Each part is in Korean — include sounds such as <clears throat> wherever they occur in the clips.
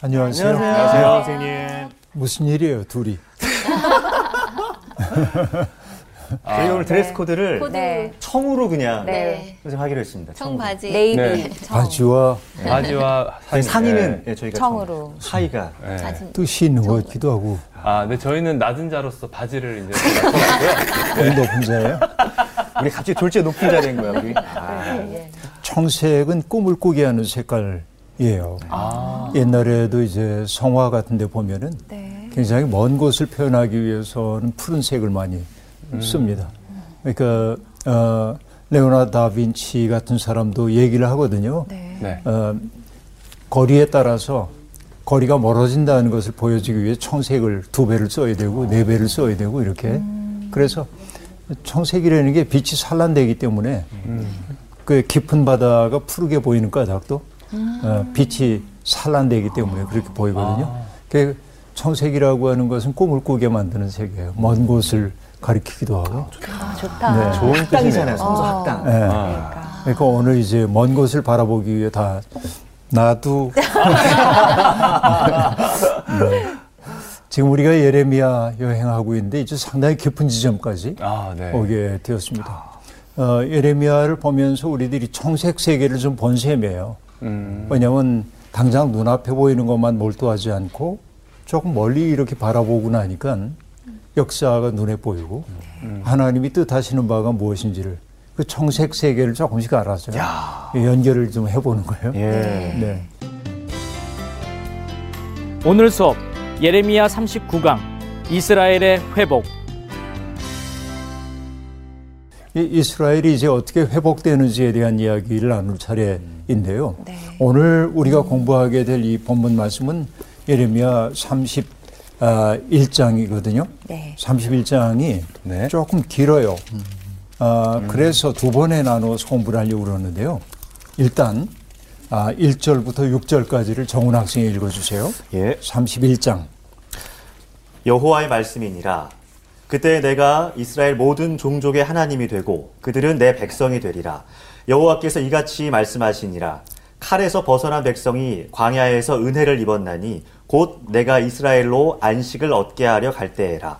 안녕하세요. 안녕하세요, 선생님. 무슨 일이에요, 둘이? <laughs> 저희 오늘 드레스 코드를 코드. 네. 청으로 그냥 네. 선생님 하기로 했습니다. 청으로. 청바지. 네이비. 네. 청. 바지와 바지와 저희 상의 는 네. 예, 저희가 청으로. 청, 하의가 네. 사진. 뜻이 있는 것 같기도 하고 아, 네, 저희는 낮은 자로서 바지를 이제 <laughs> 높은 자예요. 우리 갑자기 졸지에 높은 자리인 거야 우리. 아, 청색은 꿈을 꾸게 하는 색깔이에요. 옛날에도 이제 성화 같은 데 보면은 네. 굉장히 먼 곳을 표현하기 위해서는 푸른색을 많이 씁니다. 그러니까 어, 레오나르도 다빈치 같은 사람도 얘기를 하거든요. 네. 네. 어, 거리에 따라서 거리가 멀어진다는 것을 보여주기 위해 청색을 두 배를 써야 되고 네 배를 써야 되고 이렇게 그래서 청색이라는 게 빛이 산란되기 때문에 그 깊은 바다가 푸르게 보이는 까닭도 어, 빛이 산란되기 때문에 그렇게 보이거든요. 그 청색이라고 하는 것은 꿈을 꾸게 만드는 색이에요. 먼 곳을 가리키기도 하고. 아, 좋다. 네. 좋은 학당이잖아요. 성서 학당. 예. 그러니까. 그러니까 오늘 이제 먼 곳을 바라보기 위해 다 나도 <laughs> 네. 지금 우리가 예레미야 여행하고 있는데 이제 상당히 깊은 지점까지 아, 네. 오게 되었습니다. 어, 예레미야를 보면서 우리들이 청색 세계를 좀 본 셈이에요. 음. 왜냐하면 당장 눈앞에 보이는 것만 몰두하지 않고 조금 멀리 이렇게 바라보고 나니까 역사가 눈에 보이고 하나님이 뜻하시는 바가 무엇인지를 그 청색 세계를 조금씩 알아서 연결을 좀 해보는 거예요. 예. 네. 오늘 수업 예레미야 39강 이스라엘의 회복 이 이스라엘이 이제 어떻게 회복되는지에 대한 이야기를 나눌 차례인데요. 네. 오늘 우리가 공부하게 될 이 본문 말씀은 예레미야 31장이거든요. 네. 31장이 네. 조금 길어요. 아, 그래서 두 번에 나눠서 공부를 하려고 그러는데요. 일단 아, 1절부터 6절까지를 정훈 학생이 읽어주세요. 예. 31장. 여호와의 말씀이니라. 그때 내가 이스라엘 모든 종족의 하나님이 되고 그들은 내 백성이 되리라. 여호와께서 이같이 말씀하시니라. 칼에서 벗어난 백성이 광야에서 은혜를 입었나니 곧 내가 이스라엘로 안식을 얻게 하려 갈 때에라.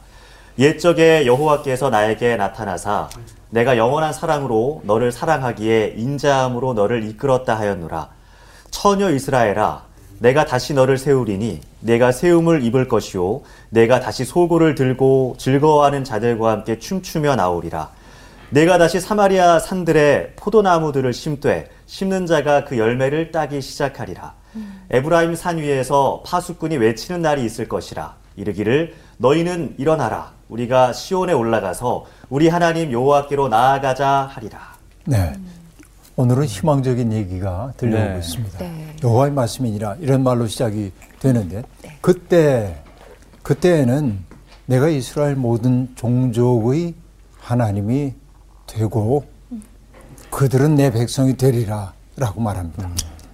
옛적에 여호와께서 나에게 나타나사 내가 영원한 사랑으로 너를 사랑하기에 인자함으로 너를 이끌었다 하였노라. 처녀 이스라엘아 내가 다시 너를 세우리니 내가 세움을 입을 것이요 내가 다시 소고를 들고 즐거워하는 자들과 함께 춤추며 나오리라. 내가 다시 사마리아 산들에 포도나무들을 심되 심는 자가 그 열매를 따기 시작하리라. 에브라임 산 위에서 파수꾼이 외치는 날이 있을 것이라. 이르기를 너희는 일어나라. 우리가 시온에 올라가서 우리 하나님 여호와께로 나아가자 하리라. 네. 오늘은 희망적인 얘기가 들려오고 네. 있습니다. 네. 여호와의 말씀이니라 이런 말로 시작이 되는데 그때 그때에는 내가 이스라엘 모든 종족의 하나님이 되고 그들은 내 백성이 되리라라고 말합니다.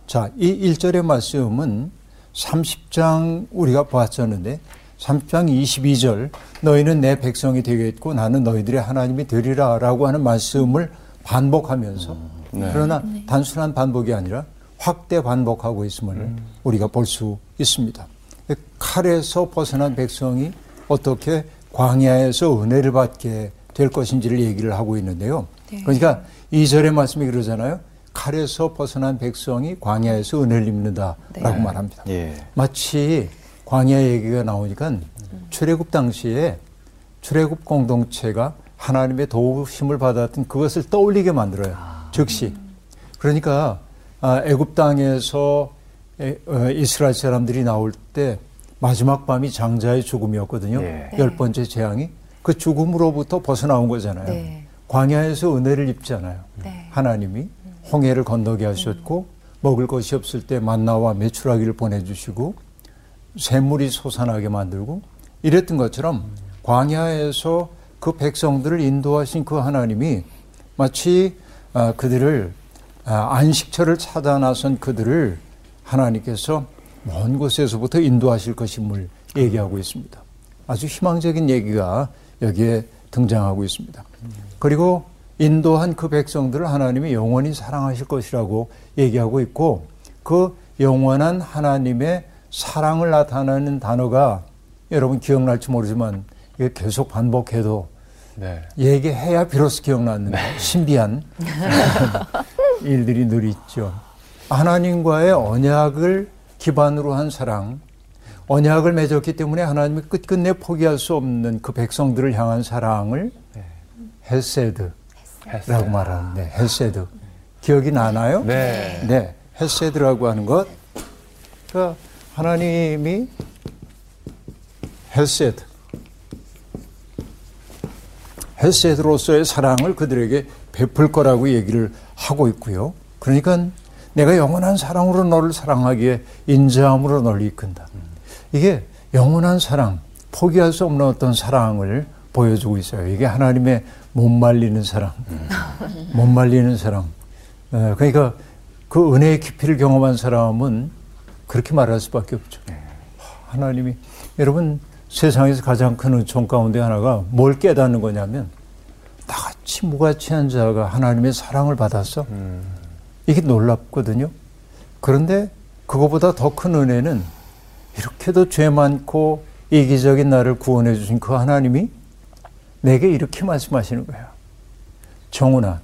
자, 이 1절의 말씀은 30장 우리가 봤었는데 30장 22절 너희는 내 백성이 되겠고 나는 너희들의 하나님이 되리라라고 하는 말씀을 반복하면서 그러나 단순한 반복이 아니라 확대 반복하고 있음을 우리가 볼 수 있습니다. 칼에서 벗어난 백성이 어떻게 광야에서 은혜를 받게 될 것인지를 얘기를 하고 있는데요. 그러니까 이절의 말씀이 그러잖아요. 칼에서 벗어난 백성이 광야에서 은혜를 입는다라고 말합니다. 예. 마치 광야 얘기가 나오니까 출애굽 당시에 출애굽 공동체가 하나님의 도우심을 받았던 그것을 떠올리게 만들어요. 즉시. 그러니까 아, 애굽 땅에서 에- 어, 이스라엘 사람들이 나올 때 마지막 밤이 장자의 죽음이었거든요. 예. 열 번째 재앙이 그 죽음으로부터 벗어나온 거잖아요. 네. 광야에서 은혜를 입잖아요. 네. 하나님이 홍해를 건너게 하셨고 먹을 것이 없을 때 만나와 메추라기를 보내주시고 샘물이 솟아나게 만들고 이랬던 것처럼 광야에서 그 백성들을 인도하신 그 하나님이 마치 아, 그들을 아, 안식처를 찾아 나선 그들을 하나님께서 먼 곳에서부터 인도하실 것임을 얘기하고 있습니다. 아주 희망적인 얘기가 여기에 등장하고 있습니다. 그리고 인도한 그 백성들을 하나님이 영원히 사랑하실 것이라고 얘기하고 있고 그 영원한 하나님의 사랑을 나타내는 단어가 여러분 기억날지 모르지만 이게 계속 반복해도 네. 얘기해야 비로소 기억나는 신비한 <laughs> 일들이 늘 있죠. 하나님과의 언약을 기반으로 한 사랑, 언약을 맺었기 때문에 하나님이 끝끝내 포기할 수 없는 그 백성들을 향한 사랑을 헤세드라고 했어요. 말하는데 헤세드 기억이 나나요? 네. 네, 헤세드라고 하는 것. 그러니까 하나님이 헤세드, 헤세드로서의 사랑을 그들에게 베풀 거라고 얘기를 하고 있고요. 그러니까 내가 영원한 사랑으로 너를 사랑하기에 인자함으로 너를 이끈다. 이게 영원한 사랑, 포기할 수 없는 어떤 사랑을 보여주고 있어요. 이게 하나님의 못 말리는 사랑, <laughs> 못 말리는 사랑. 에, 그러니까 그 은혜의 깊이를 경험한 사람은 그렇게 말할 수밖에 없죠. 하나님이 여러분 세상에서 가장 큰 은총 가운데 하나가 뭘 깨닫는 거냐면 나같이 무가치한 자가 하나님의 사랑을 받았어. 이게 놀랍거든요. 그런데 그거보다 더 큰 은혜는 이렇게도 죄 많고 이기적인 나를 구원해 주신 그 하나님이 내게 이렇게 말씀하시는 거야. 정훈아,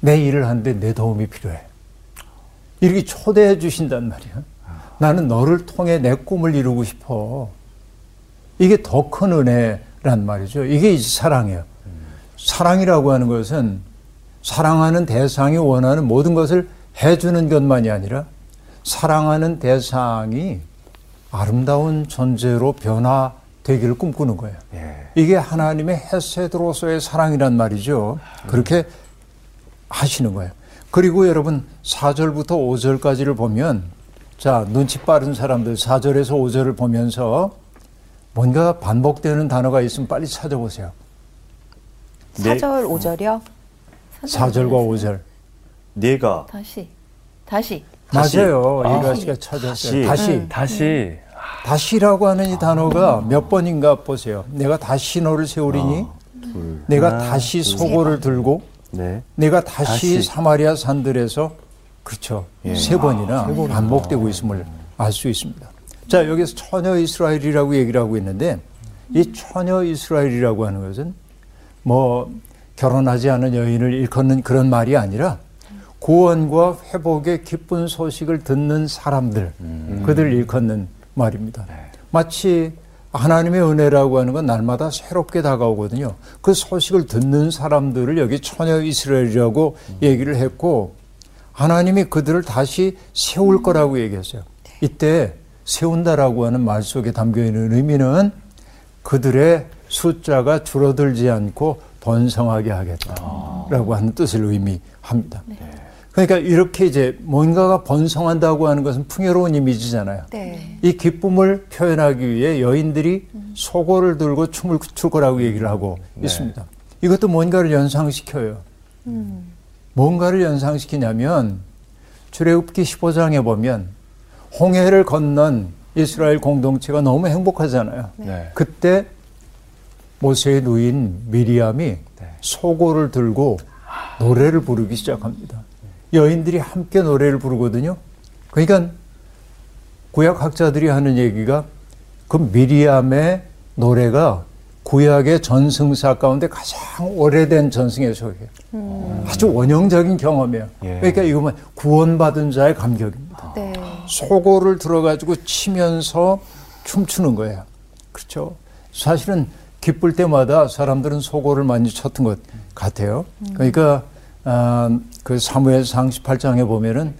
내 일을 하는데 내 도움이 필요해. 이렇게 초대해 주신단 말이야. 나는 너를 통해 내 꿈을 이루고 싶어. 이게 더 큰 은혜란 말이죠. 이게 이제 사랑이에요. 사랑이라고 하는 것은 사랑하는 대상이 원하는 모든 것을 해주는 것만이 아니라 사랑하는 대상이 아름다운 존재로 변화되기를 꿈꾸는 거예요. 예. 이게 하나님의 헤세드로서의 사랑이란 말이죠. 그렇게 하시는 거예요. 그리고 여러분 4절부터 5절까지를 보면 자, 눈치 빠른 사람들 4절에서 5절을 보면서 뭔가 반복되는 단어가 있으면 빨리 찾아보세요. 네. 4절, 5절이요? 4절과 5절. 네가 다시. 다시. 다시. 맞아요. 아. 이가 씨가 찾았어요. 다시. 다시. 다시 다시라고 하는 이 단어가 몇 번인가 보세요. 내가 다시 너를 세우리니 내가 하나, 다시 둘, 소고를 들고 네. 내가 다시, 다시. 사마리아 산들에서 그렇죠. 예. 세 번이나 반복되고 있음을 알 수 있습니다. 자, 여기서 처녀 이스라엘이라고 얘기를 하고 있는데 이 처녀 이스라엘이라고 하는 것은 뭐 결혼하지 않은 여인을 일컫는 그런 말이 아니라 구원과 회복의 기쁜 소식을 듣는 사람들, 그들을 일컫는 말입니다. 마치 하나님의 은혜라고 하는 건 날마다 새롭게 다가오거든요. 그 소식을 듣는 사람들을 여기 처녀 이스라엘이라고 얘기를 했고 하나님이 그들을 다시 세울 거라고 얘기했어요. 이때 세운다라고 하는 말 속에 담겨 있는 의미는 그들의 숫자가 줄어들지 않고 번성하게 하겠다라고 하는 뜻을 의미합니다. 그러니까 이렇게 이제 뭔가가 번성한다고 하는 것은 풍요로운 이미지잖아요. 네. 이 기쁨을 표현하기 위해 여인들이 소고를 들고 춤을 출 거라고 얘기를 하고 있습니다. 이것도 뭔가를 연상시켜요. 뭔가를 연상시키냐면 출애굽기 15장에 보면 홍해를 건넌 이스라엘 공동체가 너무 행복하잖아요. 네. 그때 모세의 누인 미리암이 소고를 들고 노래를 부르기 시작합니다. 여인들이 함께 노래를 부르거든요. 그러니까 구약 학자들이 하는 얘기가 그 미리암의 노래가 구약의 전승사 가운데 가장 오래된 전승의 소리예요. 아주 원형적인 경험이에요. 예. 그러니까 이거만 구원받은 자의 감격입니다. 네. 소고를 들어가지고 치면서 춤추는 거예요. 그렇죠. 사실은 기쁠 때마다 사람들은 소고를 많이 쳤던 것 같아요. 그러니까 아, 그 사무엘 상 18장에 보면은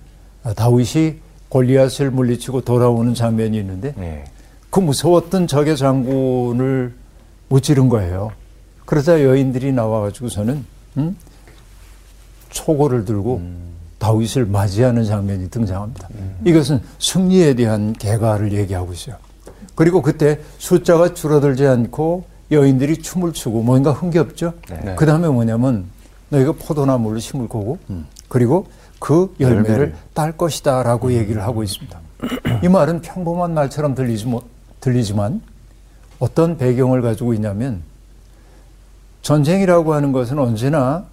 아, 다윗이 골리앗을 물리치고 돌아오는 장면이 있는데 네. 그 무서웠던 적의 장군을 무찌른 거예요. 그러자 여인들이 나와가지고서는 음? 초고를 들고 다윗을 맞이하는 장면이 등장합니다. 이것은 승리에 대한 개가를 얘기하고 있어요. 그리고 그때 숫자가 줄어들지 않고 여인들이 춤을 추고 뭔가 흥겹죠. 네. 그 다음에 뭐냐면 너희가 포도나무를 심을 거고 그리고 그 열매를 열매를. 딸 것이다라고 얘기를 하고 있습니다. 이 말은 평범한 말처럼 들리지 뭐, 들리지만 어떤 배경을 가지고 있냐면 전쟁이라고 하는 것은 언제나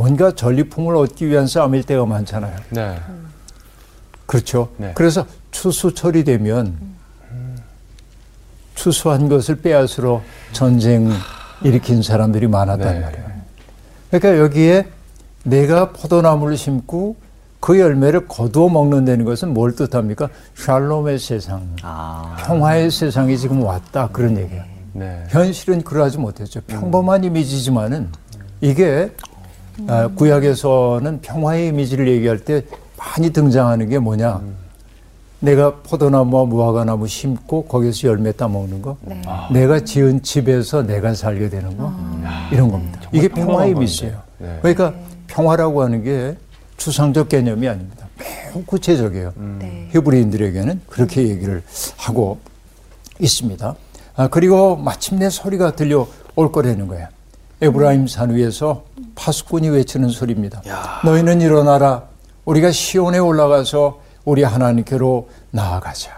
뭔가 전리품을 얻기 위한 싸움일 때가 많잖아요. 네. 그렇죠. 네. 그래서 추수철이 되면 추수한 것을 빼앗으러 전쟁 일으킨 사람들이 많았단 네. 말이에요. 그러니까 여기에 내가 포도나무를 심고 그 열매를 거두어 먹는다는 것은 뭘 뜻합니까? 샬롬의 세상, 아. 평화의 세상이 지금 왔다 그런 얘기예요. 네. 현실은 그러하지 못했죠. 평범한 이미지지만은 이게 아, 구약에서는 평화의 이미지를 얘기할 때 많이 등장하는 게 뭐냐? 내가 포도나무와 무화과나무 심고 거기서 열매 따먹는 거, 네. 내가 지은 집에서 내가 살게 되는 거, 이런 겁니다. 이게 평화의 이미지예요. 네. 그러니까 평화라고 하는 게 추상적 개념이 아닙니다. 매우 구체적이에요. 네. 히브리인들에게는 그렇게 얘기를 하고 있습니다. 아, 그리고 마침내 소리가 들려올 거라는 거예요. 에브라임 산 위에서 파수꾼이 외치는 소리입니다. 너희는 일어나라. 우리가 시온에 올라가서 우리 하나님께로 나아가자.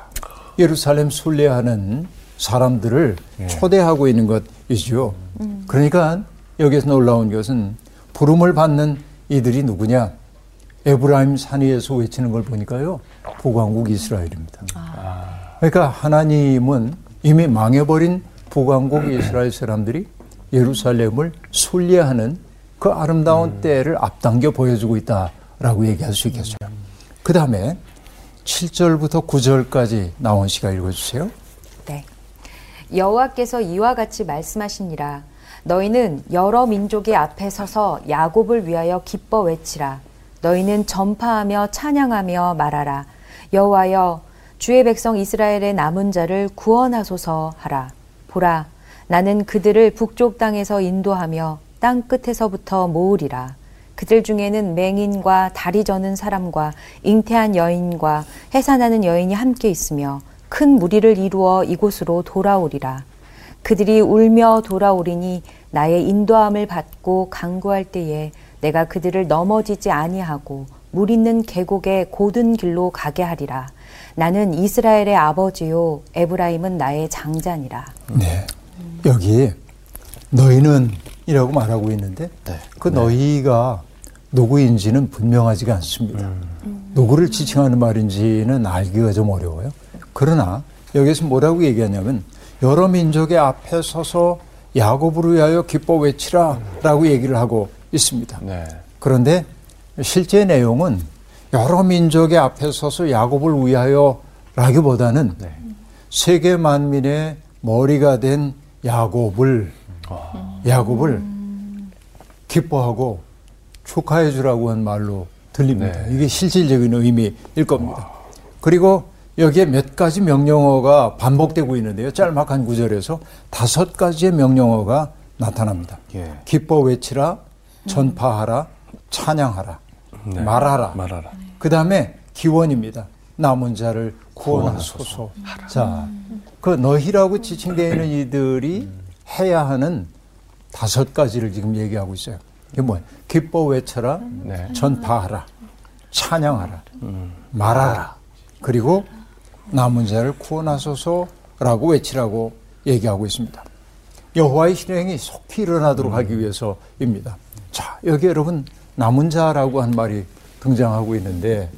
예루살렘 순례하는 사람들을 초대하고 있는 것이죠. 그러니까 여기서 놀라운 것은 부름을 받는 이들이 누구냐? 에브라임 산 위에서 외치는 걸 보니까요. 북왕국 이스라엘입니다. 그러니까 하나님은 이미 망해버린 북왕국 이스라엘 사람들이 예루살렘을 순례하는 그 아름다운 때를 앞당겨 보여주고 있다라고 얘기할 수 있겠어요. 그 다음에 7절부터 9절까지 나온 시가 읽어주세요. 네. 여호와께서 이와 같이 말씀하시니라 너희는 여러 민족의 앞에 서서 야곱을 위하여 기뻐 외치라 너희는 전파하며 찬양하며 말하라 여호와여 주의 백성 이스라엘의 남은 자를 구원하소서 하라 보라 나는 그들을 북쪽 땅에서 인도하며 땅 끝에서부터 모으리라 그들 중에는 맹인과 다리 저는 사람과 잉태한 여인과 해산하는 여인이 함께 있으며 큰 무리를 이루어 이곳으로 돌아오리라. 그들이 울며 돌아오리니 나의 인도함을 받고 강구할 때에 내가 그들을 넘어지지 아니하고 물 있는 계곡의 고든 길로 가게 하리라. 나는 이스라엘의 아버지요 에브라임은 나의 장자니라. 네. 여기 너희는 이라고 말하고 있는데 그 너희가 누구인지는 분명하지가 않습니다. 누구를 지칭하는 말인지는 알기가 좀 어려워요. 그러나 여기서 뭐라고 얘기하냐면 여러 민족의 앞에 서서 야곱을 위하여 기뻐 외치라 라고 얘기를 하고 있습니다. 네. 그런데 실제 내용은 여러 민족의 앞에 서서 야곱을 위하여 라기보다는 네. 세계 만민의 머리가 된 야곱을 야곱을 기뻐하고 축하해 주라고 한 말로 들립니다. 네. 이게 실질적인 의미일 겁니다. 그리고 여기에 몇 가지 명령어가 반복되고 있는데요. 짤막한 구절에서 다섯 가지의 명령어가 나타납니다. 예. 기뻐 외치라, 전파하라, 찬양하라, 네. 말하라. 말하라. 그 다음에 기원입니다. 남은 자를 구원하소서. 자, 그 너희라고 지칭되어 있는 이들이 해야 하는 다섯 가지를 지금 얘기하고 있어요. 이게 뭐예요? 기뻐 외쳐라, 네. 전파하라, 찬양하라, 말하라, 그리고 남은 자를 구원하소서라고 외치라고 얘기하고 있습니다. 여호와의 실행이 속히 일어나도록 하기 위해서입니다. 자, 여기 여러분 남은 자라고 한 말이 등장하고 있는데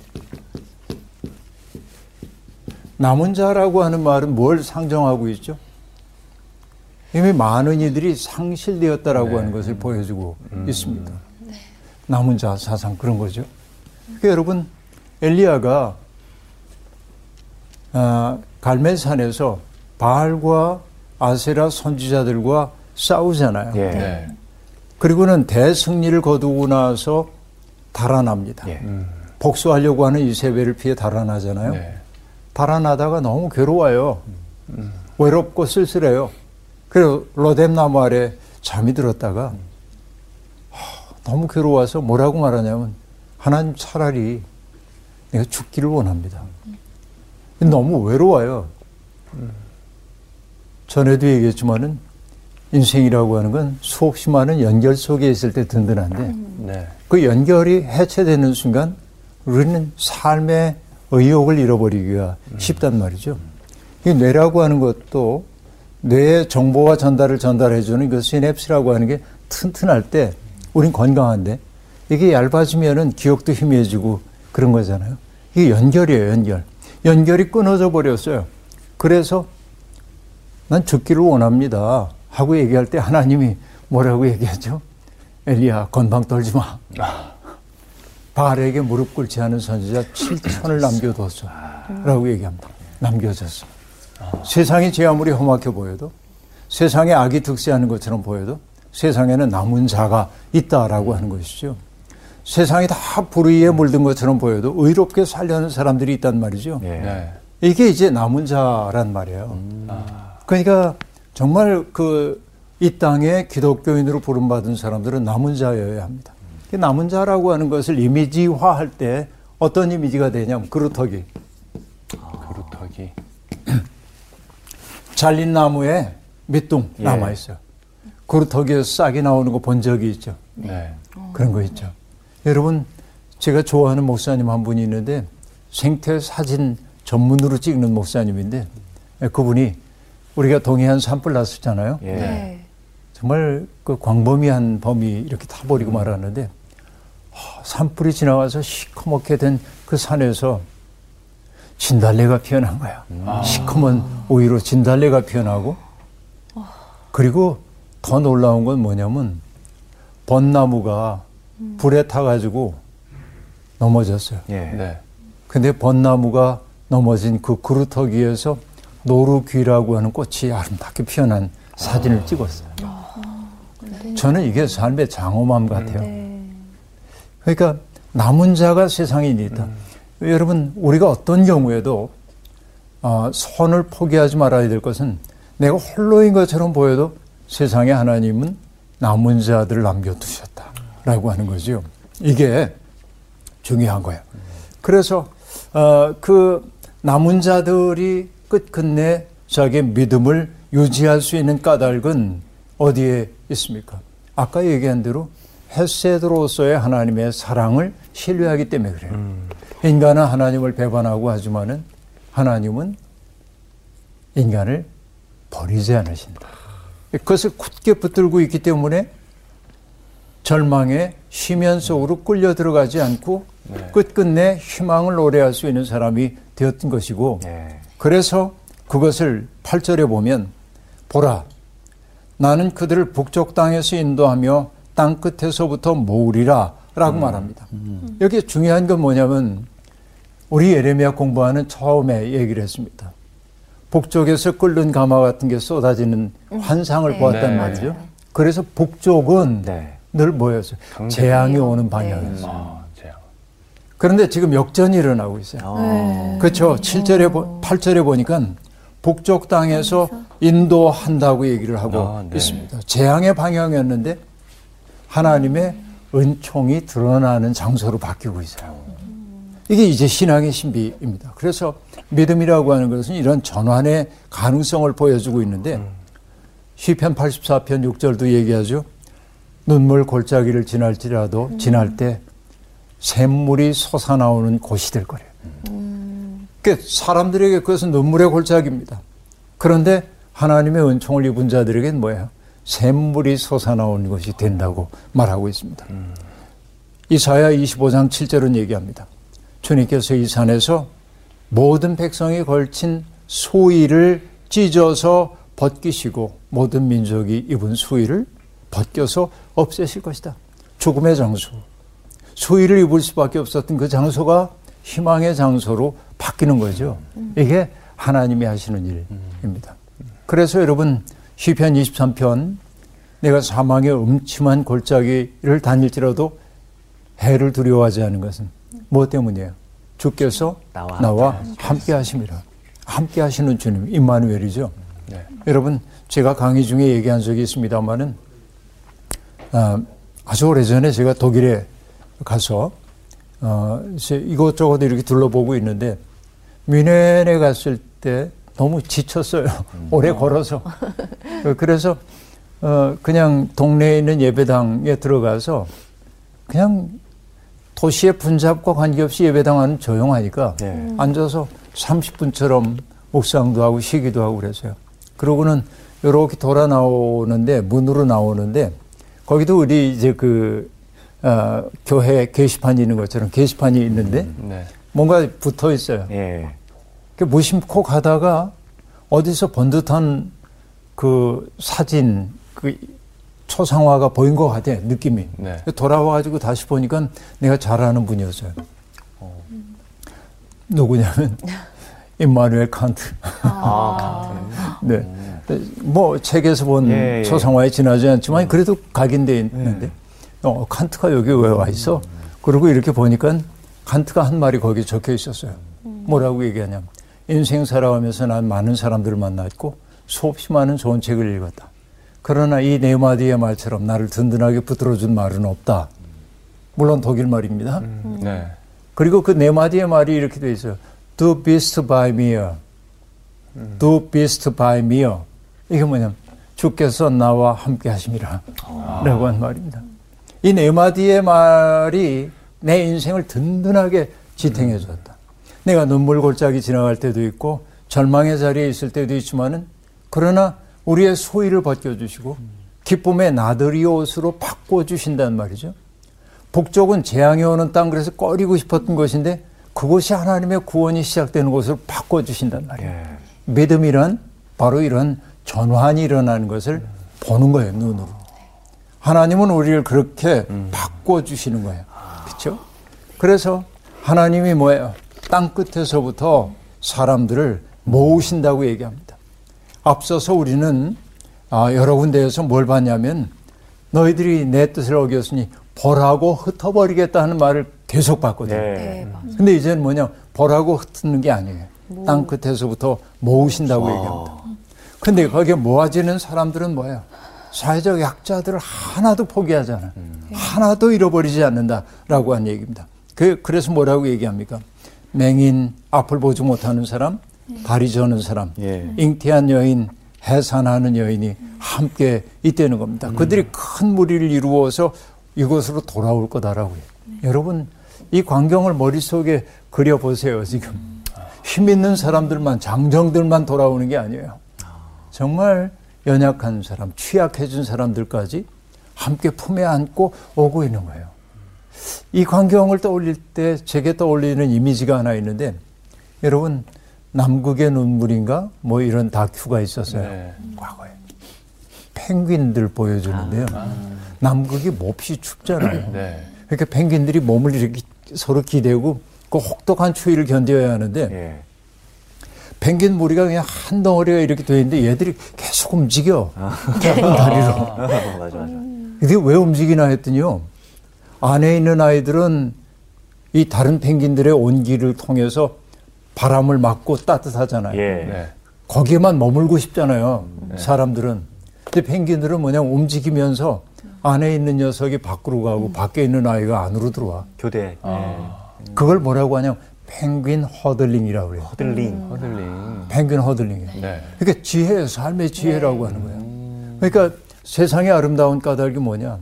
남은 자라고 하는 말은 뭘 상정하고 있죠? 이미 많은 이들이 상실되었다라고 하는 것을 보여주고 있습니다. 남은 자 사상 그런 거죠. 그러니까 여러분 엘리야가 아, 갈멜산에서 바알과 아세라 선지자들과 싸우잖아요. 예. 네. 그리고는 대승리를 거두고 나서 달아납니다. 예. 복수하려고 하는 이세벨을 피해 달아나잖아요. 네. 달아나다가 너무 괴로워요. 외롭고 쓸쓸해요. 그래서 로뎀나무 아래 잠이 들었다가 하, 너무 괴로워서 뭐라고 말하냐면 하나님 차라리 내가 죽기를 원합니다. 너무 외로워요. 전에도 얘기했지만은 인생이라고 하는 건 수없이 많은 연결 속에 있을 때 든든한데 네. 그 연결이 해체되는 순간 우리는 삶의 의욕을 잃어버리기가 쉽단 말이죠. 이 뇌라고 하는 것도 뇌에 정보와 전달을 전달해주는 그 시냅스라고 하는 게 튼튼할 때 우린 건강한데 이게 얇아지면은 기억도 희미해지고 그런 거잖아요. 이게 연결이에요, 연결. 연결이 끊어져 버렸어요. 그래서 난 죽기를 원합니다. 하고 얘기할 때 하나님이 뭐라고 얘기하죠? 엘리야, 건방 떨지 마. 바알에게 무릎 꿇지 않은 선지자 7천을 남겨뒀어. 라고 얘기합니다. 남겨졌어. 세상이 제 아무리 험악해 보여도 세상에 악이 득세하는 것처럼 보여도 세상에는 남은 자가 있다라고 하는 것이죠. 세상이 다 불의에 물든 것처럼 보여도 의롭게 살려는 사람들이 있단 말이죠. 예. 네. 이게 이제 남은 자란 말이에요. 그러니까 정말 그 이 땅에 기독교인으로 부름받은 사람들은 남은 자여야 합니다. 그 남은 자라고 하는 것을 이미지화할 때 어떤 이미지가 되냐면 그루터기. 그루터기. <clears throat> 잘린 나무에 밑둥 예. 남아 있어요. 그루터기에서 싹이 나오는 거 본 적이 있죠. 네. 그런 거 있죠. 여러분, 제가 좋아하는 목사님 한 분이 있는데 생태 사진 전문으로 찍는 목사님인데 그분이 우리가 동해안 산불 났었잖아요. 예. 네. 정말 그 광범위한 범위 이렇게 다 버리고 말았는데 하, 산불이 지나가서 시커멓게 된 그 산에서 진달래가 피어난 거야. 시커먼 오이로 진달래가 피어나고 그리고 더 놀라운 건 뭐냐면 벚나무가 불에 타가지고 넘어졌어요. 예. 네. 근데 벚나무가 넘어진 그 그루터기에서 노루귀라고 하는 꽃이 아름답게 피어난 사진을 찍었어요. 저는 이게 삶의 장엄함 같아요. 그러니까 남은 자가 세상에 있다. 여러분 우리가 어떤 경우에도 어, 선을 포기하지 말아야 될 것은 내가 홀로인 것처럼 보여도 세상에 하나님은 남은 자들을 남겨두셨다라고 하는 거죠. 이게 중요한 거예요. 그래서 어, 그 남은 자들이 끝끝내 자기의 믿음을 유지할 수 있는 까닭은 어디에 있습니까? 아까 얘기한 대로 헤세드로서의 하나님의 사랑을 신뢰하기 때문에 그래요. 인간은 하나님을 배반하고 하지만은 하나님은 인간을 버리지 않으신다. 그것을 굳게 붙들고 있기 때문에 절망의 심연 속으로 끌려 들어가지 않고 끝끝내 희망을 노래할 수 있는 사람이 되었던 것이고 예. 그래서 그것을 8절에 보면 보라 나는 그들을 북쪽 땅에서 인도하며 땅 끝에서부터 모으리라 라고 말합니다. 여기 중요한 건 뭐냐면 우리 예레미야 공부하는 처음에 얘기를 했습니다. 북쪽에서 끓는 가마 같은 게 쏟아지는 환상을 네. 보았단 네. 말이죠. 그래서 북쪽은 네. 늘 뭐였어요? 재앙이 오는 방향이었어요. 아, 제가. 그런데 지금 역전이 일어나고 있어요. 어. 그렇죠. 7절에 보, 8절에 보니까 북쪽 땅에서 인도한다고 얘기를 하고 아, 네. 있습니다. 재앙의 방향이었는데 하나님의 은총이 드러나는 장소로 바뀌고 있어요. 이게 이제 신앙의 신비입니다. 그래서 믿음이라고 하는 것은 이런 전환의 가능성을 보여주고 있는데 시편 84편 6절도 얘기하죠. 눈물 골짜기를 지날지라도 지날 때 샘물이 솟아나오는 곳이 될 거래요. 그 사람들에게 그것은 눈물의 골짜기입니다. 그런데 하나님의 은총을 입은 자들에게는 뭐예요? 샘물이 솟아나오는 것이 된다고 말하고 있습니다. 이사야 25장 7절은 얘기합니다. 주님께서 이 산에서 모든 백성이 걸친 소위를 찢어서 벗기시고 모든 민족이 입은 수위를 벗겨서 없애실 것이다. 죽음의 장소. 수위를 입을 수밖에 없었던 그 장소가 희망의 장소로 바뀌는 거죠. 이게 하나님이 하시는 일입니다. 그래서 여러분 시편 23편 내가 사망의 음침한 골짜기를 다닐지라도 해를 두려워하지 않은 것은 무엇 때문이에요? 주께서 나와 나와, 함께 하심이라. 함께 하시는 주님, 임마누엘이죠. 네. 여러분, 제가 강의 중에 얘기한 적이 있습니다만은, 아, 아주 오래 전에 제가 독일에 가서, 어, 이것저것 이렇게 둘러보고 있는데, 뮌헨에 갔을 때 너무 지쳤어요. 오래 걸어서. 어, 그래서, 어, 그냥 동네에 있는 예배당에 들어가서, 그냥 도시의 분잡과 관계없이 예배당은 조용하니까 네. 앉아서 30분처럼 묵상도 하고 쉬기도 하고 그래서요. 그러고는 이렇게 돌아 나오는데 문으로 나오는데 거기도 우리 이제 그 어, 교회 게시판이 있는 것처럼 게시판이 있는데 네. 뭔가 붙어 있어요. 예. 그 무심코 가다가 어디서 본 듯한 그 사진 그 초상화가 보인 것 같아 느낌이 네. 돌아와가지고 다시 보니까 내가 잘 아는 분이었어요. 누구냐면 <laughs> 임마누엘 칸트. 아, 네. 뭐 책에서 본 예, 예. 초상화에 지나지 않지만 그래도 각인돼 있는데 어, 칸트가 여기 왜 와 있어? 그리고 이렇게 보니까 칸트가 한 말이 거기 적혀 있었어요. 뭐라고 얘기하냐면 인생 살아가면서 난 많은 사람들을 만났고 수없이 많은 좋은 책을 읽었다. 그러나 이 네 마디의 말처럼 나를 든든하게 붙들어준 말은 없다. 물론 독일 말입니다. 네. 그리고 그 네 마디의 말이 이렇게 돼 있어요. Do best by me. Do best by me. 이게 뭐냐면 주께서 나와 함께 하심이라. 라고 한 말입니다. 이 네 마디의 말이 내 인생을 든든하게 지탱해 줬다. 내가 눈물 골짜기 지나갈 때도 있고 절망의 자리에 있을 때도 있지만은 그러나 우리의 소위를 벗겨주시고 기쁨의 나들이 옷으로 바꿔주신다는 말이죠. 북쪽은 재앙이 오는 땅 그래서 꺼리고 싶었던 것인데 그곳이 하나님의 구원이 시작되는 곳으로 바꿔주신단 말이에요. 예. 믿음이란 바로 이런 전환이 일어나는 것을 보는 거예요, 눈으로. 하나님은 우리를 그렇게 바꿔주시는 거예요. 그렇죠? 그래서 하나님이 뭐예요? 땅 끝에서부터 사람들을 모으신다고 얘기합니다. 앞서서 우리는 아, 여러 군데에서 뭘 봤냐면 너희들이 내 뜻을 어겼으니 벌하고 흩어버리겠다는 말을 계속 봤거든요. 네. 네, 맞아요. 근데 이제는 뭐냐 벌하고 흩는 게 아니에요. 땅 끝에서부터 모으신다고 얘기합니다. 근데 거기에 모아지는 사람들은 뭐예요? 사회적 약자들을 하나도 포기하잖아. 하나도 잃어버리지 않는다라고 한 얘기입니다. 그, 그래서 뭐라고 얘기합니까? 맹인, 앞을 보지 못하는 사람, 다리 저는 사람, 예. 잉태한 여인, 해산하는 여인이 함께 있다는 겁니다. 그들이 큰 무리를 이루어서 이곳으로 돌아올 거다라고요. 여러분, 이 광경을 머릿속에 그려보세요, 지금. 힘 있는 사람들만, 장정들만 돌아오는 게 아니에요. 정말 연약한 사람, 취약해진 사람들까지 함께 품에 안고 오고 있는 거예요. 이 광경을 떠올릴 때 제게 떠올리는 이미지가 하나 있는데 여러분 남극의 눈물인가 뭐 이런 다큐가 있었어요. 네. 과거에 펭귄들 보여주는데요. 남극이 몹시 춥잖아요. 네. 그러니까 펭귄들이 몸을 이렇게 서로 기대고 그 혹독한 추위를 견뎌야 하는데 예. 펭귄 무리가 그냥 한 덩어리가 이렇게 돼 있는데 얘들이 계속 움직여. 짧은 다리로. 맞아, 맞아. 근데 왜 움직이나 했더니요. 안에 있는 아이들은 이 다른 펭귄들의 온기를 통해서 바람을 맞고 따뜻하잖아요. 예. 네. 거기에만 머물고 싶잖아요. 사람들은. 근데 펭귄들은 뭐냐 움직이면서 안에 있는 녀석이 밖으로 가고 밖에 있는 아이가 안으로 들어와. 교대. 그걸 뭐라고 하냐면 펭귄 huddling이라고 그래요. huddling. huddling. 펭귄 huddling이에요. 네. 그러니까 지혜, 삶의 지혜라고 하는 거예요. 그러니까 세상의 아름다운 까닭이 뭐냐.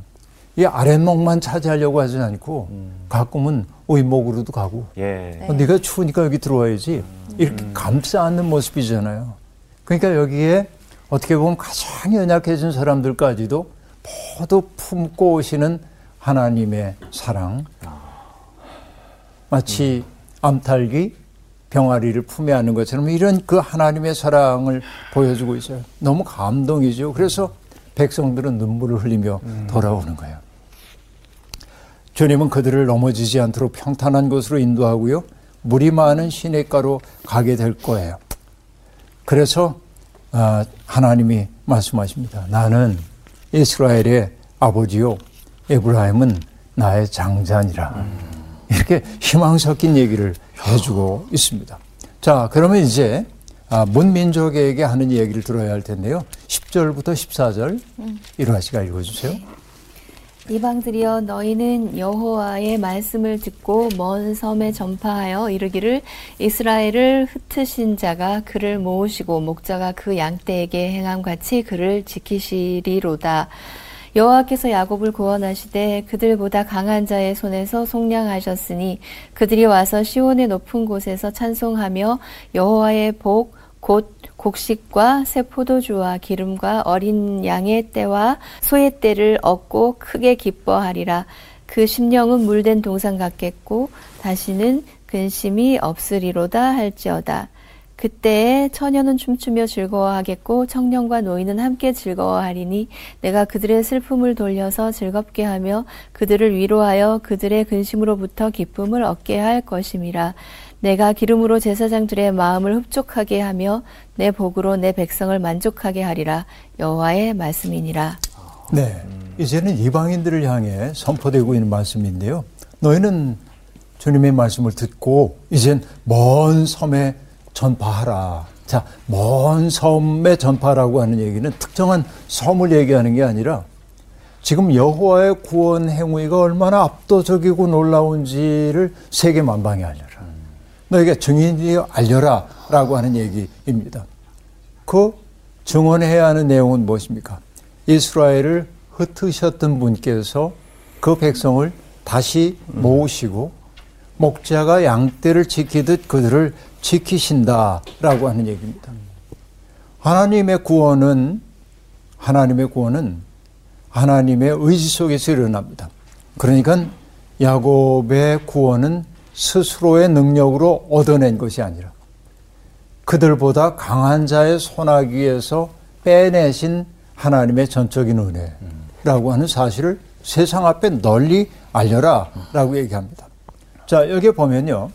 이 아랫목만 차지하려고 하지 않고 가끔은 윗목으로도 가고 예. 어, 네가 추우니까 여기 들어와야지 이렇게 감싸 안는 모습이잖아요. 그러니까 여기에 어떻게 보면 가장 연약해진 사람들까지도 모두 품고 오시는 하나님의 사랑. 마치 암탉이 병아리를 품에 안는 것처럼 이런 그 하나님의 사랑을 보여주고 있어요. 너무 감동이죠. 그래서 백성들은 눈물을 흘리며 돌아오는 거예요. 주님은 그들을 넘어지지 않도록 평탄한 곳으로 인도하고요. 물이 많은 시냇가로 가게 될 거예요. 그래서 아, 하나님이 말씀하십니다. 나는 이스라엘의 아버지요. 에브라임은 나의 장자니라. 이렇게 희망 섞인 얘기를 해주고 있습니다. 자, 그러면 이제 아, 문민족에게 하는 얘기를 들어야 할 텐데요. 10절부터 14절 이러하시가 읽어주세요. 이방들이여 너희는 여호와의 말씀을 듣고 먼 섬에 전파하여 이르기를 이스라엘을 흩으신 자가 그를 모으시고 목자가 그 양떼에게 행함 같이 그를 지키시리로다. 여호와께서 야곱을 구원하시되 그들보다 강한 자의 손에서 속량하셨으니 그들이 와서 시온의 높은 곳에서 찬송하며 여호와의 복 곧 곡식과 새 포도주와 기름과 어린 양의 때와 소의 때를 얻고 크게 기뻐하리라. 그 심령은 물된 동산 같겠고 다시는 근심이 없으리로다 할지어다. 그때에 처녀는 춤추며 즐거워하겠고 청년과 노인은 함께 즐거워하리니 내가 그들의 슬픔을 돌려서 즐겁게 하며 그들을 위로하여 그들의 근심으로부터 기쁨을 얻게 할 것임이라. 내가 기름으로 제사장들의 마음을 흡족하게 하며 내 복으로 내 백성을 만족하게 하리라. 여호와의 말씀이니라. 네. 이제는 이방인들을 향해 선포되고 있는 말씀인데요. 너희는 주님의 말씀을 듣고 이젠 먼 섬에 전파하라. 자, 먼 섬에 전파라고 하는 얘기는 특정한 섬을 얘기하는 게 아니라 지금 여호와의 구원 행위가 얼마나 압도적이고 놀라운지를 세계 만방에 알려라. 너에게 증인이 알려라 라고 하는 얘기입니다. 그 증언해야 하는 내용은 무엇입니까? 이스라엘을 흩으셨던 분께서 그 백성을 다시 모으시고 목자가 양떼를 지키듯 그들을 지키신다라고 하는 얘기입니다. 하나님의 구원은 하나님의 구원은 하나님의 의지 속에서 일어납니다. 그러니까 야곱의 구원은 스스로의 능력으로 얻어낸 것이 아니라 그들보다 강한 자의 손아귀에서 빼내신 하나님의 전적인 은혜라고 하는 사실을 세상 앞에 널리 알려라 라고 얘기합니다. 자, 여기 보면요.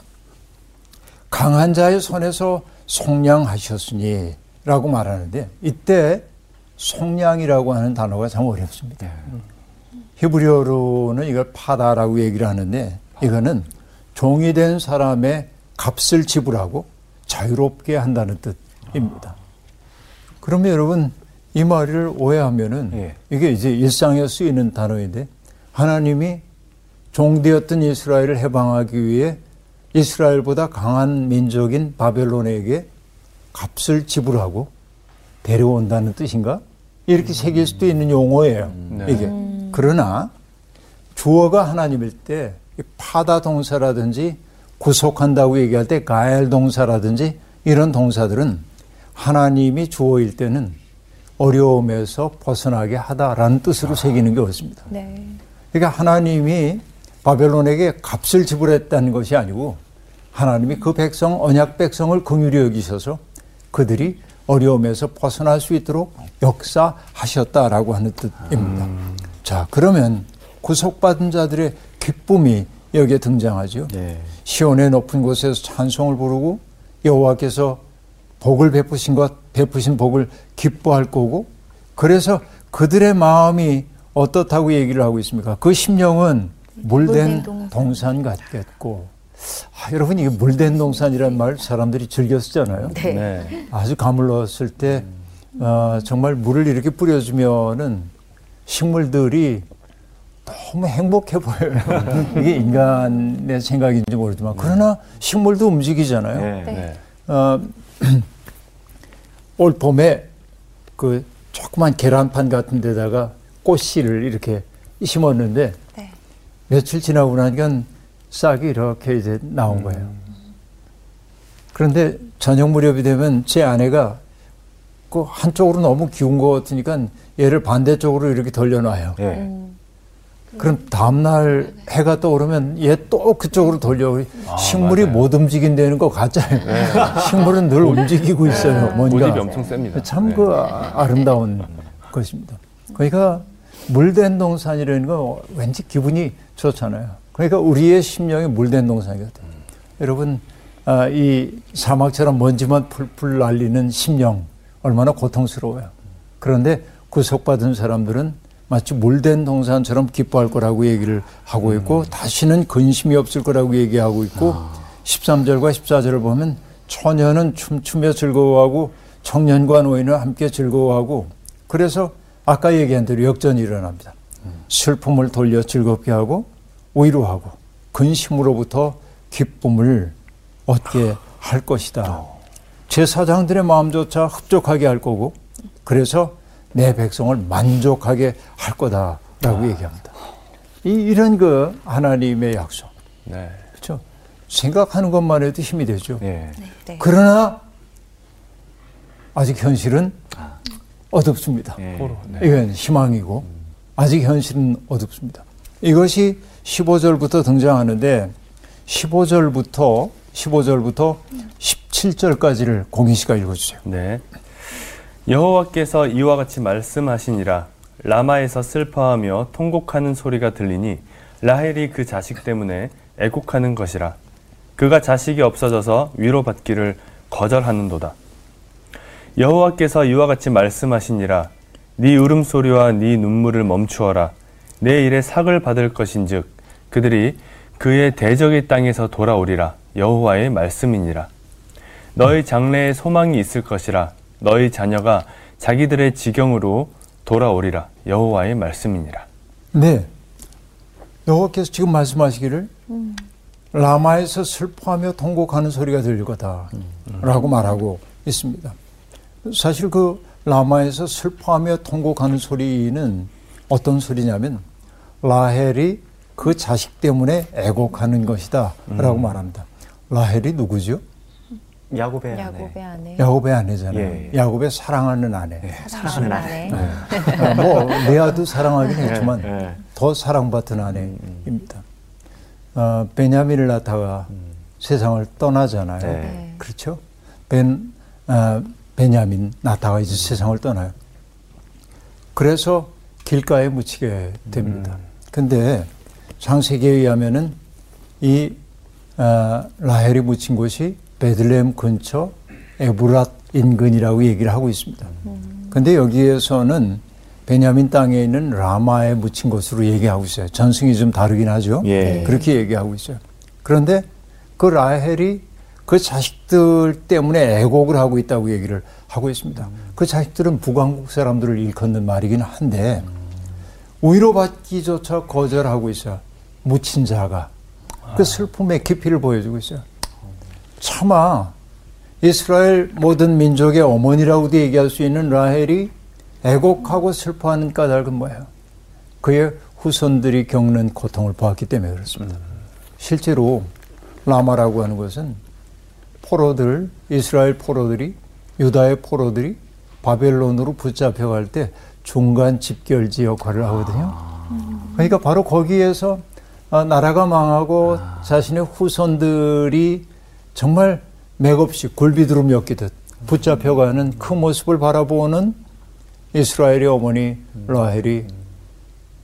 강한 자의 손에서 속량하셨으니 라고 말하는데 이때 속량이라고 하는 단어가 참 어렵습니다. 히브리어로는 이걸 파다라고 얘기를 하는데 이거는 종이 된 사람의 값을 지불하고 자유롭게 한다는 뜻입니다. 그러면 여러분 이 말을 오해하면은 예. 이게 이제 일상에 쓰이는 단어인데 하나님이 종되었던 이스라엘을 해방하기 위해 이스라엘보다 강한 민족인 바벨론에게 값을 지불하고 데려온다는 뜻인가? 이렇게 새길 수도 있는 용어예요. 네. 이게. 그러나 주어가 하나님일 때 파다 동사라든지 구속한다고 얘기할 때 가엘 동사라든지 이런 동사들은 하나님이 주어일 때는 어려움에서 벗어나게 하다라는 뜻으로 새기는 게 옳습니다. 네. 그러니까 하나님이 바벨론에게 값을 지불했다는 것이 아니고 하나님이 그 백성 언약 백성을 긍휼히 여기셔서 그들이 어려움에서 벗어날 수 있도록 역사하셨다라고 하는 뜻입니다. 자, 그러면 구속받은 자들의 기쁨이 여기에 등장하죠. 네. 시온의 높은 곳에서 찬송을 부르고 여호와께서 복을 베푸신 것 베푸신 복을 기뻐할 거고 그래서 그들의 마음이 어떻다고 얘기를 하고 있습니까? 그 심령은 물된. 동산 같겠고 아, 여러분 이게 물된 동산이라는 말 사람들이 즐겨 쓰잖아요. 네. 네. 아주 가물렀을 때 어, 정말 물을 이렇게 뿌려주면은 식물들이 너무 행복해 보여요. <laughs> 이게 인간의 생각인지 모르지만 그러나 식물도 움직이잖아요. 네. 네. 어, <clears throat> 올 봄에 그 조그만 계란판 같은 데다가 꽃씨를 이렇게 심었는데 네. 며칠 지나고 나니까 싹이 이렇게 이제 나온 거예요. 그런데 저녁 무렵이 되면 제 아내가 그 한쪽으로 너무 기운 것 같으니까 얘를 반대쪽으로 이렇게 돌려놔요. 네. 그럼 다음날 해가 떠오르면 얘 또 그쪽으로 돌려. 식물이 맞아요. 못 움직인다는 거 가짜예요. <laughs> 식물은 늘 움직이고 있어요. 뭔가. 고집이 엄청 셉니다. 참 네. 그 아름다운 것입니다. 그러니까 물된 동산이라는 건 왠지 기분이 좋잖아요. 그러니까 우리의 심령이 물된 동산이거든요. 여러분, 아, 이 사막처럼 먼지만 풀풀 날리는 심령 얼마나 고통스러워요. 그런데 구속받은 사람들은 마치 물된 동산처럼 기뻐할 거라고 얘기를 하고 있고 다시는 근심이 없을 거라고 얘기하고 있고 13절과 14절을 보면 처녀는 춤추며 즐거워하고 청년과 노인은 함께 즐거워하고 그래서 아까 얘기한 대로 역전이 일어납니다. 슬픔을 돌려 즐겁게 하고 위로하고 근심으로부터 기쁨을 얻게 할 것이다. 제사장들의 마음조차 흡족하게 할 거고 그래서 내 백성을 만족하게 할 거다라고 얘기합니다. 이, 이런 그 하나님의 약속. 아직 현실은 어둡습니다. 예. 네. 이건 희망이고 아직 현실은 어둡습니다. 이것이 15절부터 등장하는데 15절부터 15절부터 17절까지를 공인 씨가 읽어주세요. 네. 여호와께서 이와 같이 말씀하시니라. 라마에서 슬퍼하며 통곡하는 소리가 들리니 라헬이 그 자식 때문에 애곡하는 것이라. 그가 자식이 없어져서 위로받기를 거절하는도다. 여호와께서 이와 같이 말씀하시니라. 네 울음소리와 네 눈물을 멈추어라. 내 일에 삭을 받을 것인즉 그들이 그의 대적의 땅에서 돌아오리라. 여호와의 말씀이니라. 너희 장래에 소망이 있을 것이라 너희 자녀가 자기들의 지경으로 돌아오리라 여호와의 말씀이니라 네. 여호와께서 지금 말씀하시기를 라마에서 슬퍼하며 통곡하는 소리가 들릴 거다라고 말하고 있습니다. 사실 그 라마에서 슬퍼하며 통곡하는 소리는 어떤 소리냐면 라헬이 그 자식 때문에 애곡하는 것이다라고 말합니다. 라헬이 누구죠? 야곱의 아내. 야곱의 아내. 야곱의 아내잖아요. 예. 야곱의 사랑하는 아내. 사랑하는 아내. 아내. 어, 뭐 레아도 사랑하긴 했지만 예. 더 사랑받은 아내입니다. 어, 베냐민을 낳다가 세상을 떠나잖아요. 네. 그렇죠? 벤 어, 베냐민 낳다가 이제 세상을 떠나요. 그래서 길가에 묻히게 됩니다. 근데 창세기에 의하면은 이 어, 라헬이 묻힌 곳이 베들레헴 근처 에브랏 인근이라고 얘기를 하고 있습니다. 근데 여기에서는 베냐민 땅에 있는 라마에 묻힌 것으로 얘기하고 있어요. 전승이 좀 다르긴 하죠. 예. 그렇게 얘기하고 있어요. 그런데 그 라헬이 그 자식들 때문에 애곡을 하고 있다고 얘기를 하고 있습니다. 그 자식들은 북왕국 사람들을 일컫는 말이긴 한데 위로받기조차 거절하고 있어요. 묻힌 자가 그 슬픔의 깊이를 보여주고 있어요. 차마 이스라엘 모든 민족의 어머니라고도 얘기할 수 있는 라헬이 애곡하고 슬퍼하는 까닭은 뭐예요? 그의 후손들이 겪는 고통을 보았기 때문에 그렇습니다. 실제로 라마라고 하는 것은 포로들, 이스라엘 포로들이, 유다의 포로들이 바벨론으로 붙잡혀갈 때 중간 집결지 역할을 하거든요. 그러니까 바로 거기에서 아, 나라가 망하고 자신의 후손들이 정말 맥없이 굴비두루 엮이듯 붙잡혀가는 그 모습을 바라보는 이스라엘의 어머니 라헬이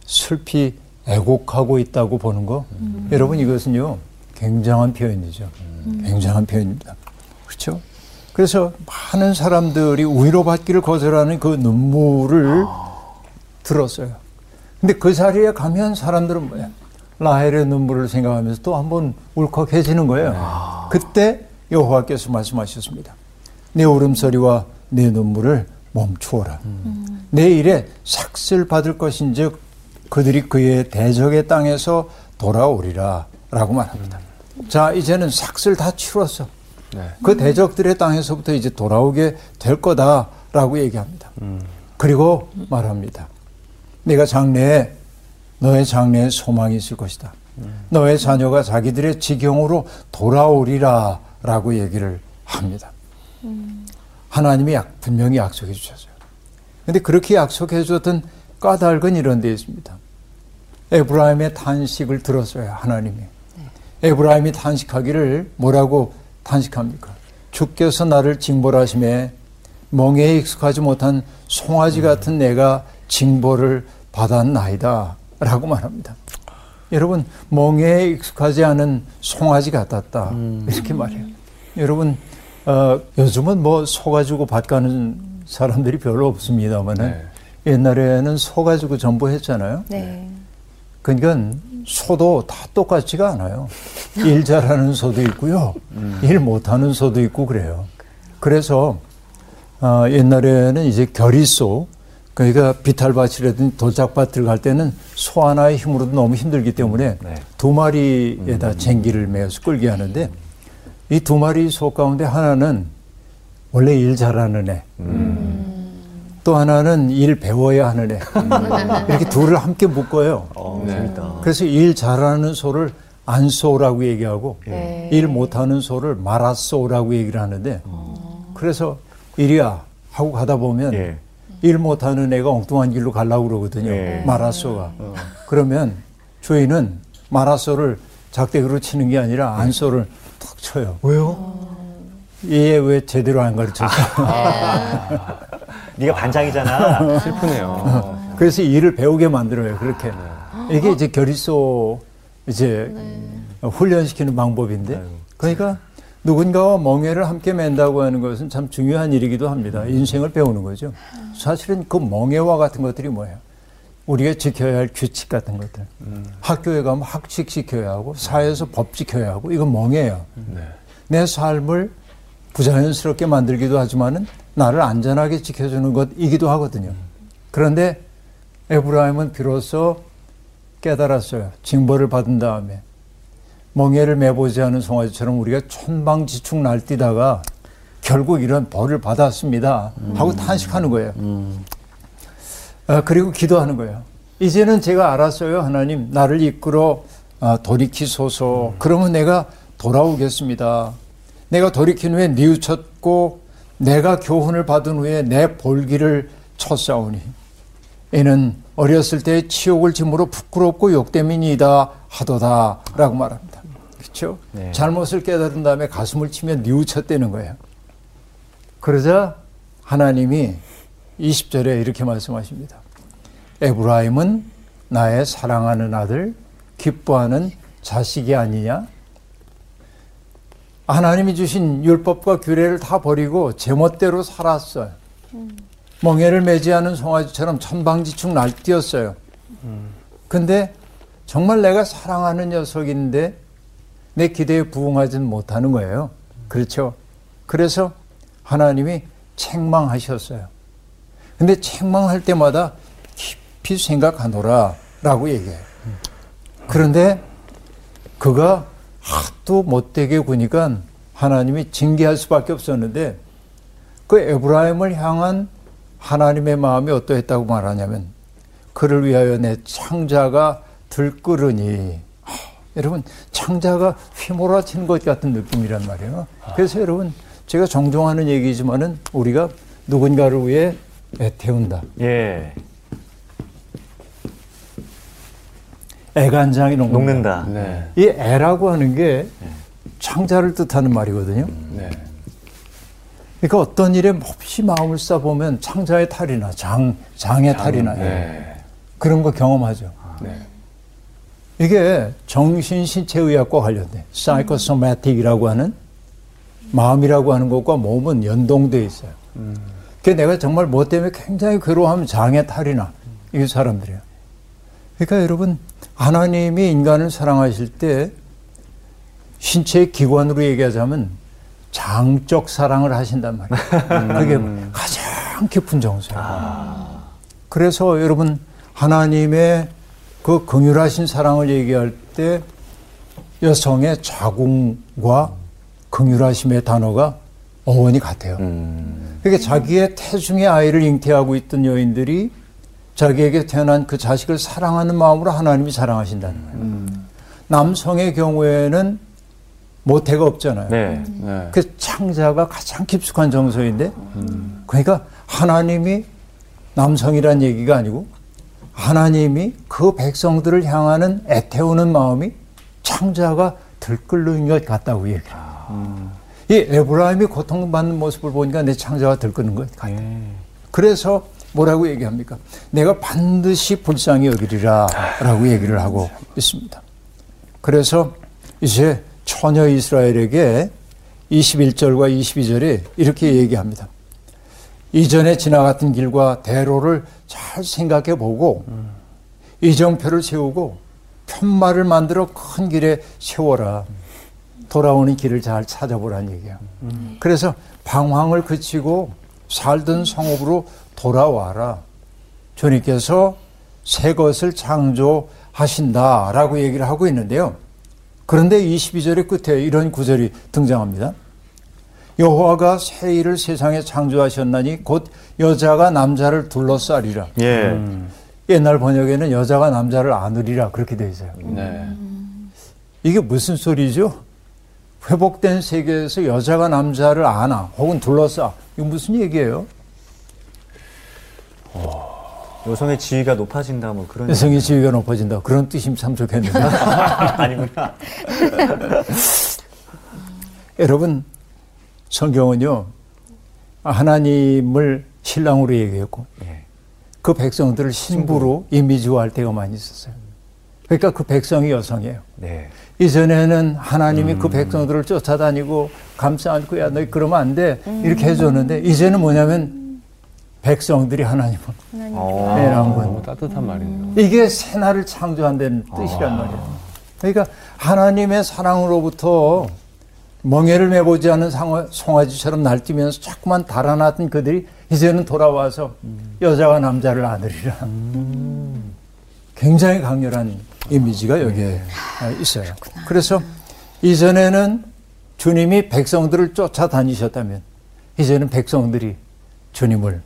슬피 애곡하고 있다고 보는 거. 여러분 이것은요 굉장한 표현이죠. 굉장한 표현입니다. 그렇죠? 그래서 많은 사람들이 위로받기를 거절하는 그 눈물을 들었어요. 근데 그 자리에 가면 사람들은 뭐야 라헬의 눈물을 생각하면서 또 한번 울컥해지는 거예요 그때 여호와께서 말씀하셨습니다 내 울음소리와 내 눈물을 멈추어라. 내 일에 삭슬 받을 것인즉 그들이 그의 대적의 땅에서 돌아오리라 라고 말합니다. 자 이제는 삭슬 다 치렀어. 그 대적들의 땅에서부터 이제 돌아오게 될 거다라고 얘기합니다. 그리고 말합니다. 내가 장래에 너의 장래에 소망이 있을 것이다. 너의 자녀가 자기들의 지경으로 돌아오리라 라고 얘기를 합니다. 하나님이 약, 분명히 약속해 주셨어요. 근데 그렇게 약속해 줬던 까닭은 이런 데 있습니다. 에브라임의 탄식을 들었어요, 하나님이. 에브라임이 탄식하기를 뭐라고 탄식합니까? 주께서 나를 징벌하심에 멍에에 익숙하지 못한 송아지 같은 내가 징벌을 받았나이다. 라고 말합니다. 여러분, 멍에에 익숙하지 않은 송아지 같았다. 이렇게 말해요. 여러분, 어, 요즘은 뭐 소 가지고 밭 가는 사람들이 별로 없습니다만은 네. 옛날에는 소 가지고 전부 했잖아요. 네. 그러니까 소도 다 똑같지가 않아요. 일 잘하는 소도 있고요. 일 못하는 소도 있고 그래요. 그래서 어, 옛날에는 이제 결의소 그러니까 비탈밭이라든지 돌짝밭을 갈 때는 소 하나의 힘으로도 너무 힘들기 때문에 네. 두 마리에다 쟁기를 매어서 끌게 하는데 이 두 마리 소 가운데 하나는 원래 일 잘하는 애, 또 하나는 일 배워야 하는 애. <laughs> 이렇게 둘을 함께 묶어요. 어, 네. 그래서 일 잘하는 소를 안소라고 얘기하고 네. 일 못하는 소를 말아소라고 얘기를 하는데 그래서 이리야 하고 가다 보면 예. 일 못하는 애가 엉뚱한 길로 가려고 그러거든요. 예. 마라소가. 그러면 주인은 마라소를 작대기로 치는 게 아니라 안소를 툭 쳐요. 왜요? 얘 왜 제대로 안 가르쳤어? 네가 반장이잖아. <laughs> 슬프네요. 그래서 일을 배우게 만들어요. 그렇게. 이게 이제 결의소 이제 훈련시키는 방법인데. 그러니까 누군가와 멍해를 함께 맨다고 하는 것은 참 중요한 일이기도 합니다. 인생을 배우는 거죠. 사실은 그 멍해와 같은 것들이 뭐예요? 우리가 지켜야 할 규칙 같은 것들. 학교에 가면 학칙 지켜야 하고 사회에서 법 지켜야 하고 이건 멍해예요. 내 삶을 부자연스럽게 만들기도 하지만은 나를 안전하게 지켜주는 것이기도 하거든요. 그런데 에브라임은 비로소 깨달았어요. 징벌을 받은 다음에 멍해를 매보지 않은 송아지처럼 우리가 천방지축 날뛰다가 결국 이런 벌을 받았습니다. 하고 탄식하는 거예요. 아, 그리고 기도하는 거예요. 이제는 제가 알았어요. 하나님 나를 이끌어 아, 돌이키소서. 그러면 내가 돌아오겠습니다. 내가 돌이킨 후에 뉘우쳤고 내가 교훈을 받은 후에 내 볼기를 쳤사오니 이는 어렸을 때 치욕을 짐으로 부끄럽고 욕됨이니이다 하도다라고 말합니다. 그렇죠? 네. 잘못을 깨달은 다음에 가슴을 치면 뉘우쳤다는 거예요. 그러자 하나님이 20절에 이렇게 말씀하십니다. 에브라임은 나의 사랑하는 아들, 기뻐하는 자식이 아니냐? 하나님이 주신 율법과 규례를 다 버리고 제멋대로 살았어요. 멍해를 매지 않은 송아지처럼 천방지축 날뛰었어요. 근데 정말 내가 사랑하는 녀석인데 내 기대에 부응하지는 못하는 거예요. 그렇죠? 그래서 하나님이 책망하셨어요. 근데 책망할 때마다 깊이 생각하노라 라고 얘기해요. 그런데 그가 하도 못되게 구니까 하나님이 징계할 수밖에 없었는데 그 에브라임을 향한 하나님의 마음이 어떠했다고 말하냐면 그를 위하여 내 창자가 들끓으니 하, 여러분 창자가 휘몰아치는 것 같은 느낌이란 말이에요. 그래서 여러분 제가 종종 하는 얘기지만은 우리가 누군가를 위해 애태운다. 예. 애간장이 녹는다. 녹는다. 네. 이 애라고 하는 게 창자를 뜻하는 말이거든요. 네. 그러니까 어떤 일에 몹시 마음을 써보면 창자의 탈이나 장, 장의 탈이 나요. 네. 그런 거 경험하죠. 네. 이게 정신신체의학과 관련된 사이코소매틱이라고 하는 마음이라고 하는 것과 몸은 연동돼 있어요. 그 내가 정말 뭐 때문에 굉장히 괴로워하면 장의 탈이나 이 사람들이에요. 그러니까 여러분 하나님이 인간을 사랑하실 때 신체의 기관으로 얘기하자면 장적 사랑을 하신단 말이에요. 그게 가장 깊은 정서예요. 그래서 여러분 하나님의 그 긍휼하신 사랑을 얘기할 때 여성의 자궁과 긍휼하심의 단어가 어원이 같아요. 그러니까 자기의 태중의 아이를 잉태하고 있던 여인들이 자기에게 태어난 그 자식을 사랑하는 마음으로 하나님이 사랑하신다는 거예요. 남성의 경우에는 모태가 없잖아요. 네. 네. 그 창자가 가장 깊숙한 정서인데, 그러니까 하나님이 남성이란 얘기가 아니고, 하나님이 그 백성들을 향하는 애태우는 마음이 창자가 들끓는 것 같다고 얘기해요. 이 에브라임이 고통받는 모습을 보니까 내 창자가 들끓는 것 같아요. 그래서 뭐라고 얘기합니까? 내가 반드시 불쌍히 여기리라 라고 얘기를 하고 있습니다. 그래서 이제 처녀 이스라엘에게 21절과 22절에 이렇게 얘기합니다. 이전에 지나갔던 길과 대로를 잘 생각해 보고 이정표를 세우고 편말을 만들어 큰 길에 세워라. 돌아오는 길을 잘 찾아보라는 얘기예요. 그래서 방황을 그치고 살던 성읍으로 돌아와라. 주님께서 새 것을 창조하신다라고 얘기를 하고 있는데요. 그런데 22절의 끝에 이런 구절이 등장합니다. 여호와가 새 일을 세상에 창조하셨나니 곧 여자가 남자를 둘러싸리라. 예. 옛날 번역에는 여자가 남자를 안으리라 그렇게 되어 있어요. 네. 이게 무슨 소리죠? 회복된 세계에서 여자가 남자를 안아 혹은 둘러싸. 이거 무슨 얘기예요? 여성의 지위가 높아진다 뭐 그런 여성의 지위가 높아진다. 그런 뜻이면 참 좋겠는데. <laughs> 아니구나. <laughs> 여러분, 성경은요, 하나님을 신랑으로 얘기했고, 예. 그 백성들을 신부로 이미지화할 때가 많이 있었어요. 그러니까 그 백성이 여성이에요. 네. 이전에는 하나님이 그 백성들을 쫓아다니고 감싸 안고 야 너희 그러면 안 돼. 이렇게 해줬는데 이제는 뭐냐면 백성들이 하나님을 어. 해라는 너무 건 따뜻한 말이네요. 이게 새날을 창조한다는 뜻이란 말이에요. 그러니까 하나님의 사랑으로부터 멍해를 메보지 않은 상어- 송아지처럼 날뛰면서 자꾸만 달아났던 그들이 이제는 돌아와서 여자와 남자를 안으리라. 굉장히 강렬한 이미지가 여기에 있어요. 그래서 이전에는 주님이 백성들을 쫓아다니셨다면 이제는 백성들이 주님을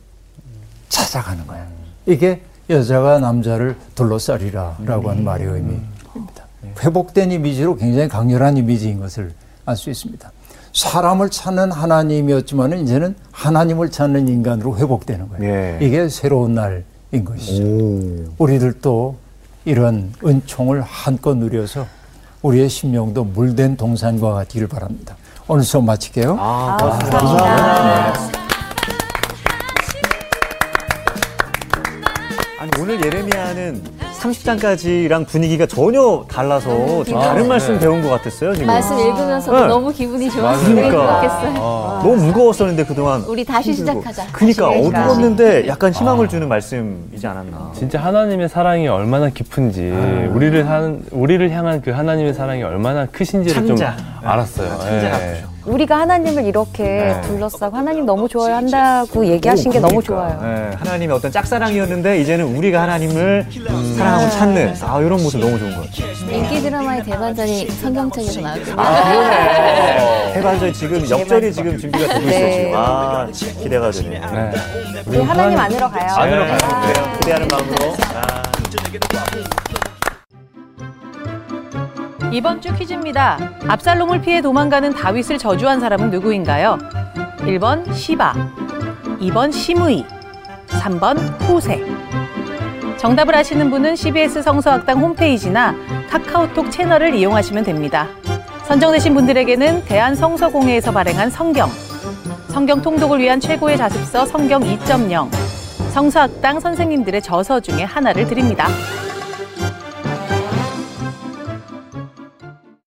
찾아가는 거야. 이게 여자가 남자를 둘러싸리라라고 하는 말의 의미입니다. 회복된 이미지로 굉장히 강렬한 이미지인 것을 알 수 있습니다. 사람을 찾는 하나님이었지만 이제는 하나님을 찾는 인간으로 회복되는 거예요. 예. 이게 새로운 날인 것이죠. 우리들도 이런 은총을 한껏 누려서 우리의 심령도 물된 동산과 같기를 바랍니다. 오늘 수업 마칠게요. 아, 감사합니다. 아니 오늘 예레미야는 30장까지랑 분위기가 전혀 달라서 좀 다른 말씀 배운 것 같았어요 지금. 말씀 읽으면서 네. 너무 기분이 좋았어요. 그러니까. 좋겠어요. 너무 무거웠었는데 그동안. 우리 다시 시작하자. 그러니까. 어두웠는데 약간 희망을 주는 말씀이지 않았나. 진짜 하나님의 사랑이 얼마나 깊은지 우리를 한 우리를 향한 그 하나님의 사랑이 얼마나 크신지를 창자. 좀 알았어요. 예. 같으셔. 우리가 하나님을 이렇게 네. 둘러싸고 하나님 너무 좋아요 한다고 얘기하신 게 너무 좋아요. 예, 하나님의 어떤 짝사랑이었는데 이제는 우리가 하나님을 사랑하고 찾는 아 이런 모습 너무 좋은 것 같아요. 인기 드라마의 대반전이 성경책에서 나왔거든요. 아, 그러네. 해반전 지금 역전이 지금 준비가 되고 있어요. 네. 지금. 아, 기대가 되네요. 네. 우리 하나님 안으로 가요. 안으로 가요. 그래요. 기대하는 마음으로. 아. 이번 주 퀴즈입니다. 압살롬을 피해 도망가는 다윗을 저주한 사람은 누구인가요? 1번 시바, 2번 시므이, 3번 후세. 정답을 아시는 분은 CBS 성서학당 홈페이지나 카카오톡 채널을 이용하시면 됩니다. 선정되신 분들에게는 대한성서공회에서 발행한 성경, 성경 통독을 위한 최고의 자습서 성경 2.0, 성서학당 선생님들의 저서 중에 하나를 드립니다.